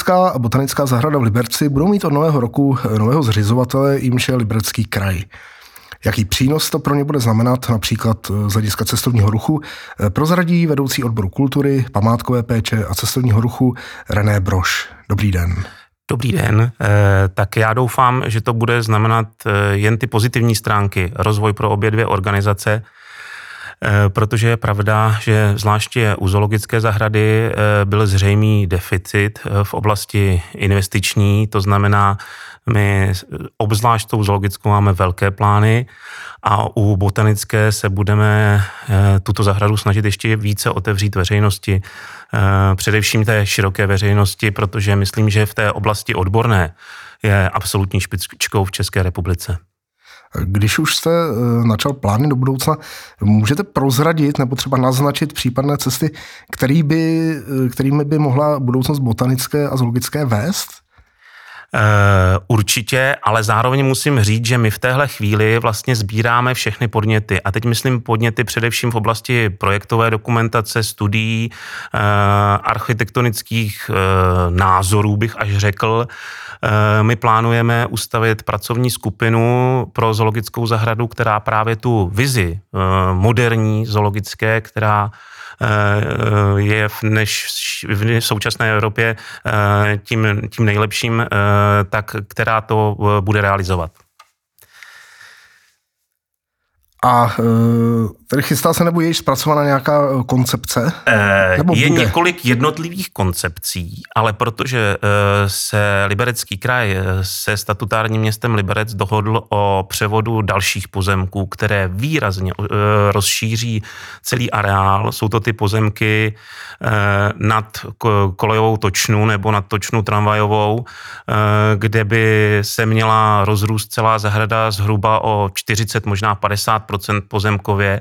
Zoologická a botanická zahrada v Liberci budou mít od nového roku nového zřizovatele, jimž je Liberecký kraj. Jaký přínos to pro ně bude znamenat například z hlediska cestovního ruchu, prozradí vedoucí odboru kultury, památkové péče a cestovního ruchu René Broš. Dobrý den. Dobrý den. Eh, tak já doufám, že to bude znamenat eh, jen ty pozitivní stránky, rozvoj pro obě dvě organizace, eh, protože je pravda, že zvláště u zoologické zahrady byl zřejmý deficit v oblasti investiční, to znamená, my obzvlášť tou zoologickou máme velké plány a u botanické se budeme tuto zahradu snažit ještě více otevřít veřejnosti Eh, především té široké veřejnosti, protože myslím, že v té oblasti odborné je absolutní špičkou v České republice. Když už jste eh, načal plány do budoucna, můžete prozradit nebo třeba naznačit případné cesty, který by, eh, kterými by mohla budoucnost botanické a zoologické vést? Eh, určitě, ale zároveň musím říct, že my v téhle chvíli vlastně sbíráme všechny podněty. A teď myslím podněty především v oblasti projektové dokumentace, studií, eh, architektonických eh, názorů, bych až řekl. My plánujeme ustavit pracovní skupinu pro zoologickou zahradu, která právě tu vizi moderní zoologické, která Eh, je v, než v současné Evropě eh, tím, tím nejlepším, eh, tak která to bude realizovat. A Tedy chystá se nebo je již zpracovaná nějaká eh, koncepce? E, nebo je bude? několik jednotlivých koncepcí, ale protože e, se Liberecký kraj se statutárním městem Liberec dohodl o převodu dalších pozemků, které výrazně e, rozšíří celý areál. Jsou to ty pozemky e, nad kolejovou točnu nebo nad točnu tramvajovou, e, kde by se měla rozrůst celá zahrada zhruba o 40, možná 50 pozemkově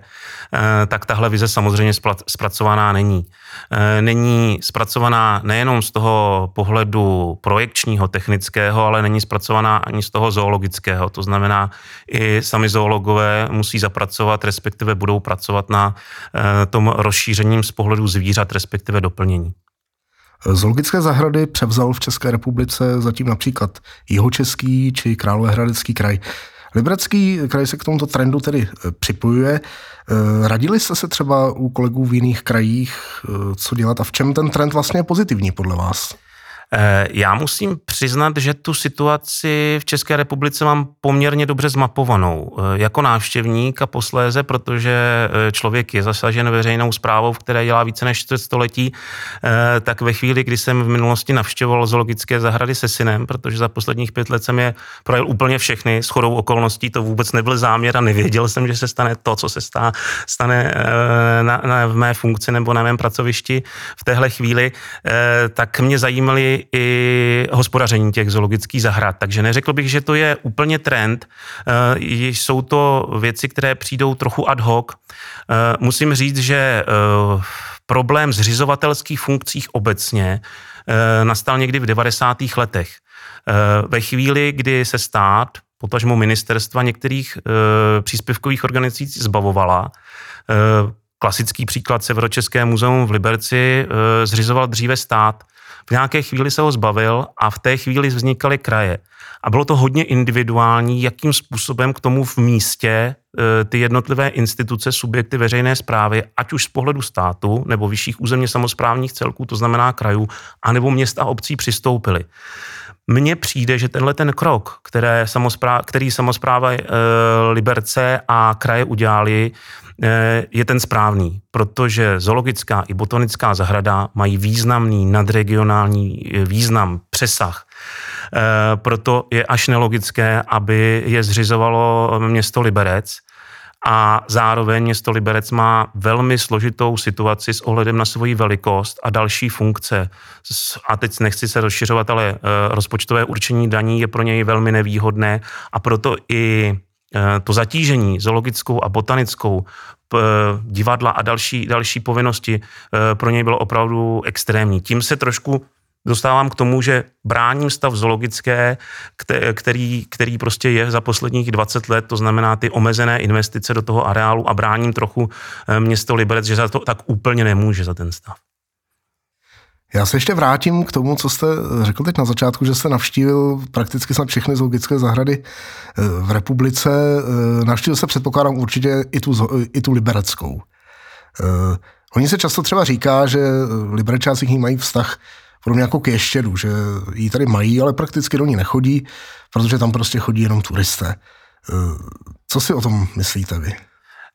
Eh, tak tahle vize samozřejmě zpracovaná není. Eh, není zpracovaná nejenom z toho pohledu projekčního, technického, ale není zpracovaná ani z toho zoologického. To znamená, i sami zoologové musí zapracovat, respektive budou pracovat na eh, tom rozšířením z pohledu zvířat, respektive doplnění. Zoologické zahrady převzal v České republice zatím například Jihočeský či Královéhradecký kraj. Liberecký kraj se k tomuto trendu tedy eh, připojuje. Eh, radili jste se třeba u kolegů v jiných krajích, eh, co dělat a v čem ten trend vlastně je pozitivní podle vás? Eh, já musím přiznat, že tu situaci v České republice mám poměrně dobře zmapovanou. Eh, jako návštěvník a posléze, protože eh, člověk je zasažen veřejnou zprávou, v které dělá více než čtvrt století, tak ve chvíli, kdy jsem v minulosti navštěvoval zoologické zahrady se synem, protože za posledních pět let jsem je projel úplně všechny, s chodou okolností to vůbec nebyl záměr a nevěděl jsem, že se stane to, co se stá, stane na, na, v mé funkci nebo na mém pracovišti v téhle chvíli, tak mě zajímaly i hospodaření těch zoologických zahrad. Takže neřekl bych, že to je úplně trend. Eh, jsou to věci, které přijdou trochu ad hoc. Eh, musím říct, že eh, problém zřizovatelských funkcích obecně nastal někdy v 90. letech. Ve chvíli, kdy se stát, potažmo ministerstva některých příspěvkových organizací zbavovala, klasický příklad Severočeské muzeum v Liberci zřizoval dříve stát v nějaké chvíli se ho zbavil a v té chvíli vznikaly kraje. A bylo to hodně individuální, jakým způsobem k tomu v místě e, ty jednotlivé instituce, subjekty veřejné zprávy, ať už z pohledu státu nebo vyšších územně samozprávních celků, to znamená krajů, anebo měst a obcí přistoupily. Mně přijde, že tenhle ten krok, které samozpráv, který samozpráva e, Liberce a kraje udělali, Eh, je ten správný, protože zoologická i botanická zahrada mají významný nadregionální eh, význam, přesah. Eh, proto je až nelogické, aby je zřizovalo město Liberec, a zároveň město Liberec má velmi složitou situaci s ohledem na svoji velikost a další funkce. A teď nechci se rozšiřovat, ale rozpočtové určení daní je pro něj velmi nevýhodné a proto i Eh, to zatížení zoologickou a botanickou divadla a další, další povinnosti eh, pro něj bylo opravdu extrémní. Tím se trošku dostávám k tomu, že bráním stav zoologické, který, který prostě je za posledních 20 let, to znamená ty omezené investice do toho areálu a bráním trochu eh, město Liberec, že za to tak úplně nemůže za ten stav. Já se ještě vrátím k tomu, co jste řekl teď na začátku, že jste navštívil prakticky snad všechny zoologické zahrady eh, v republice. Eh, navštívil se předpokládám určitě i tu, i tu libereckou. Eh, oni se často třeba říká, že liberečáci k ní mají vztah podobně jako k ještědu, že ji tady mají, ale prakticky do ní nechodí, protože tam prostě chodí jenom turisté. Co si o tom myslíte vy?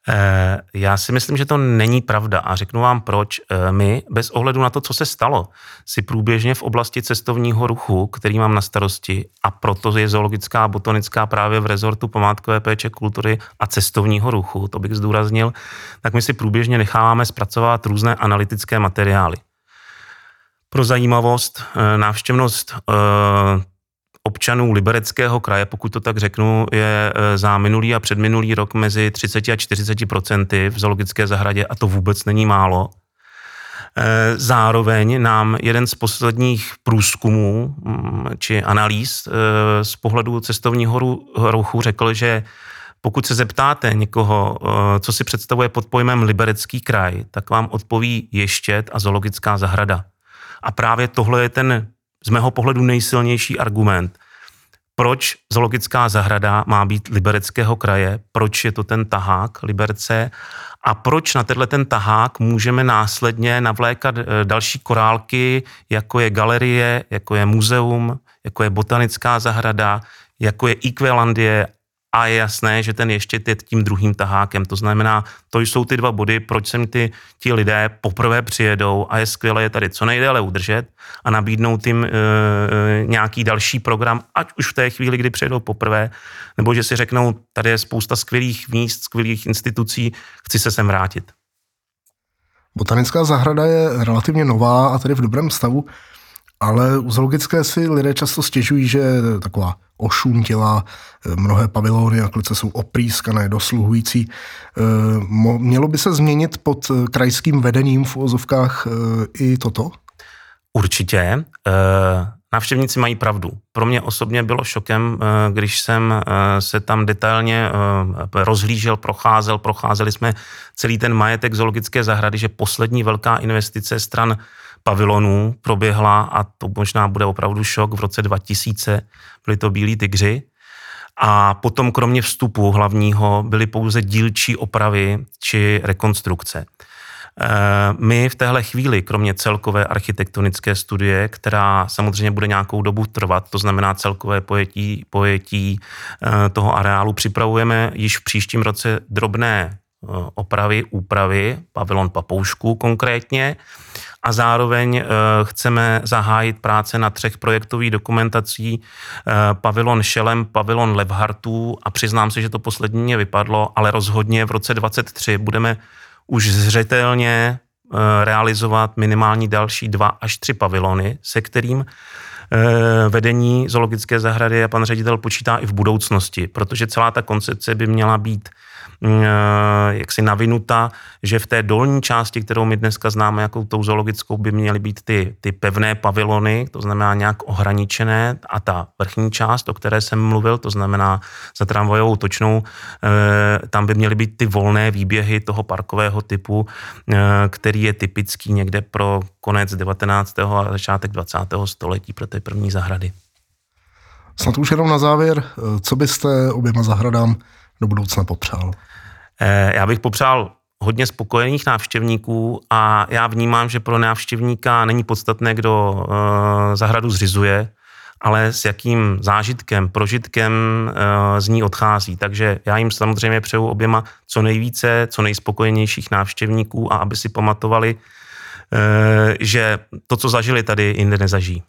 Eh, já si myslím, že to není pravda a řeknu vám proč. Eh, my, bez ohledu na to, co se stalo, si průběžně v oblasti cestovního ruchu, který mám na starosti, a proto je zoologická a botanická právě v rezortu památkové péče kultury a cestovního ruchu, to bych zdůraznil, tak my si průběžně necháváme zpracovat různé analytické materiály. Pro zajímavost, eh, návštěvnost občanů Libereckého kraje, pokud to tak řeknu, je e, za minulý a předminulý rok mezi 30 a 40 procenty v zoologické zahradě a to vůbec není málo. Zároveň nám jeden z posledních průzkumů mm, či analýz z pohledu cestovního ruchu řekl, že pokud se zeptáte někoho, co si představuje pod pojmem Liberecký kraj, tak vám odpoví Ještět a zoologická zahrada. A právě tohle je ten z mého pohledu nejsilnější argument, proč zoologická zahrada má být libereckého kraje, proč je to ten tahák Liberce? A proč na tenhle ten tahák můžeme následně navlékat eh, další korálky, jako je galerie, jako je muzeum, jako je botanická zahrada, jako je Ikvelandie a je jasné, že ten ještě je tím druhým tahákem. To znamená, to jsou ty dva body, proč sem ty, ti lidé poprvé přijedou a je skvělé je tady co nejdéle udržet a nabídnout jim e, nějaký další program, ať už v té chvíli, kdy přijedou poprvé, nebo že si řeknou, tady je spousta skvělých míst, skvělých institucí, chci se sem vrátit. Botanická zahrada je relativně nová a tedy v dobrém stavu, ale u zoologické si lidé často stěžují, že je taková ošuntila, eh, mnohé pavilony a klice jsou oprýskané, dosluhující. Eh, mělo by se změnit pod eh, krajským vedením v ozovkách i toto? Určitě. Návštěvníci mají pravdu. Pro mě osobně bylo šokem, když jsem se tam detailně rozhlížel, procházel, procházeli jsme celý ten majetek zoologické zahrady, že poslední velká investice stran pavilonů proběhla a to možná bude opravdu šok v roce 2000, byli to Bílí tygři. A potom kromě vstupu hlavního byly pouze dílčí opravy či rekonstrukce. Eh, my v téhle chvíli, kromě celkové architektonické studie, která samozřejmě bude nějakou dobu trvat, to znamená celkové pojetí, pojetí eh, toho areálu, připravujeme již v příštím roce drobné eh, opravy, úpravy, pavilon Papoušku konkrétně, a zároveň eh, chceme zahájit práce na třech projektových dokumentací eh, pavilon Šelem, pavilon Levhartů a přiznám se, že to poslední mě vypadlo, ale rozhodně v roce 23 budeme už zřetelně eh, realizovat minimální další dva až tři pavilony, se kterým vedení zoologické zahrady a pan ředitel počítá i v budoucnosti, protože celá ta koncepce by měla být jaksi navinuta, že v té dolní části, kterou my dneska známe jako tou zoologickou, by měly být ty, ty pevné pavilony, to znamená nějak ohraničené a ta vrchní část, o které jsem mluvil, to znamená za tramvajovou točnou, eh, tam by měly být ty volné výběhy toho parkového typu, eh, který je typický někde pro konec 19. a začátek 20. století pro ty první zahrady. Snad už jenom na závěr, co byste oběma zahradám do budoucna popřál? Eh, já bych popřál hodně spokojených návštěvníků a já vnímám, že pro návštěvníka není podstatné, kdo eh, zahradu zřizuje, ale s jakým zážitkem, prožitkem eh, z ní odchází. Takže já jim samozřejmě přeju oběma co nejvíce, co nejspokojenějších návštěvníků a aby si pamatovali, že to, co zažili tady, jinde nezažijí.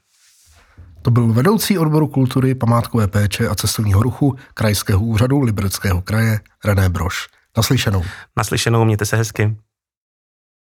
To byl vedoucí odboru kultury, památkové péče a cestovního ruchu Krajského úřadu Libereckého kraje René Broš. Naslyšenou. Naslyšenou, mějte se hezky.